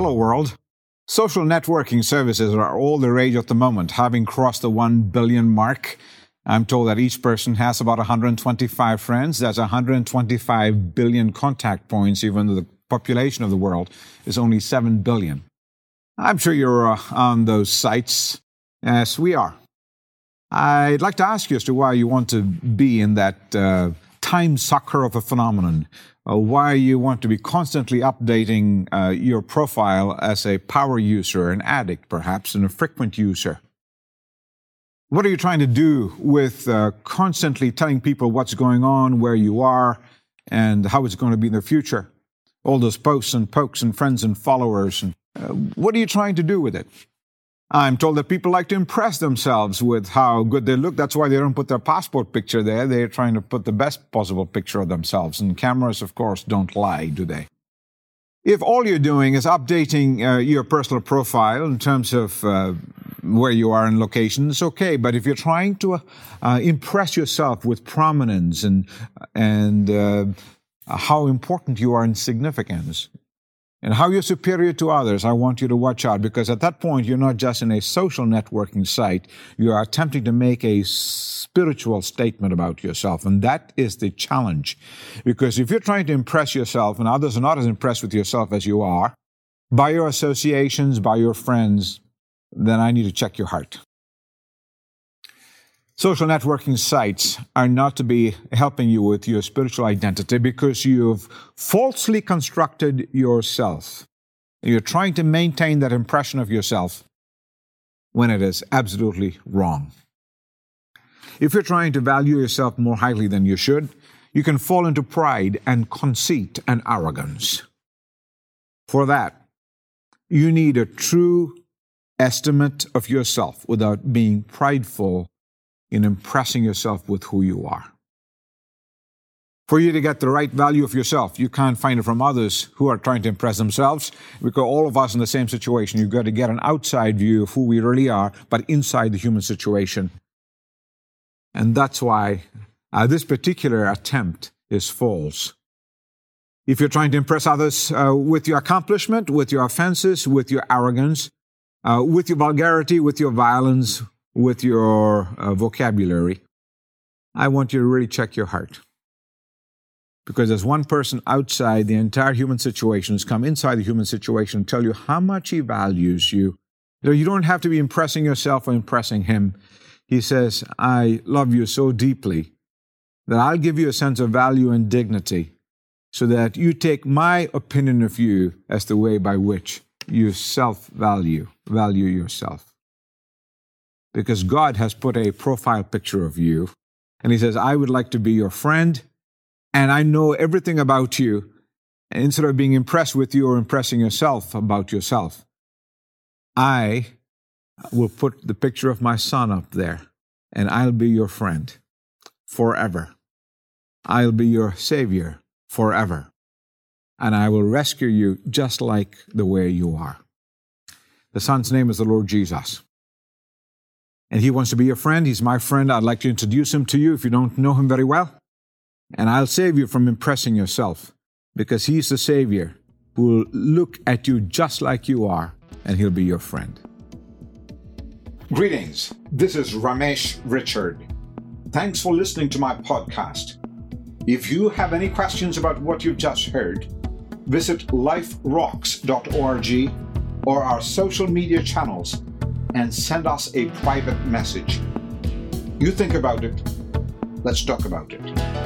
world. Social networking services are all the rage at the moment, having crossed the 1 billion mark. I'm told that each person has about 125 friends. That's 125 billion contact points, even though the population of the world is only 7 billion. I'm sure you're uh, on those sites, as we are. I'd like to ask you as to why you want to be in that uh, time sucker of a phenomenon, uh, why you want to be constantly updating uh, your profile as a power user, an addict perhaps, and a frequent user. What are you trying to do with uh, constantly telling people what's going on, where you are, and how it's going to be in the future? All those posts and pokes and friends and followers. And, uh, what are you trying to do with it? I'm told that people like to impress themselves with how good they look. That's why they don't put their passport picture there. They're trying to put the best possible picture of themselves. And cameras, of course, don't lie, do they? If all you're doing is updating uh, your personal profile in terms of uh, where you are in location, it's okay. But if you're trying to uh, impress yourself with prominence and and uh, how important you are in significance, and how you're superior to others, I want you to watch out because at that point, you're not just in a social networking site, you are attempting to make a spiritual statement about yourself. And that is the challenge. Because if you're trying to impress yourself and others are not as impressed with yourself as you are, by your associations, by your friends, then I need to check your heart. Social networking sites are not to be helping you with your spiritual identity because you've falsely constructed yourself. You're trying to maintain that impression of yourself when it is absolutely wrong. If you're trying to value yourself more highly than you should, you can fall into pride and conceit and arrogance. For that, you need a true estimate of yourself without being prideful in impressing yourself with who you are. For you to get the right value of yourself, you can't find it from others who are trying to impress themselves because all of us in the same situation. You've got to get an outside view of who we really are, but inside the human situation. And that's why uh, this particular attempt is false. If you're trying to impress others uh, with your accomplishment, with your offenses, with your arrogance, uh, with your vulgarity, with your violence, with your uh, vocabulary, I want you to really check your heart. Because there's one person outside the entire human situation who's come inside the human situation and tell you how much he values you. You don't have to be impressing yourself or impressing him. He says, I love you so deeply that I'll give you a sense of value and dignity so that you take my opinion of you as the way by which you self value, value yourself because God has put a profile picture of you. And He says, I would like to be your friend, and I know everything about you. And instead of being impressed with you or impressing yourself about yourself, I will put the picture of my son up there, and I'll be your friend forever. I'll be your savior forever. And I will rescue you just like the way you are. The son's name is the Lord Jesus and he wants to be your friend. He's my friend. I'd like to introduce him to you if you don't know him very well. And I'll save you from impressing yourself because he's the Savior who will look at you just like you are and he'll be your friend. Greetings. This is Ramesh Richard. Thanks for listening to my podcast. If you have any questions about what you've just heard, visit liferocks.org or our social media channels and send us a private message. You think about it. Let's talk about it.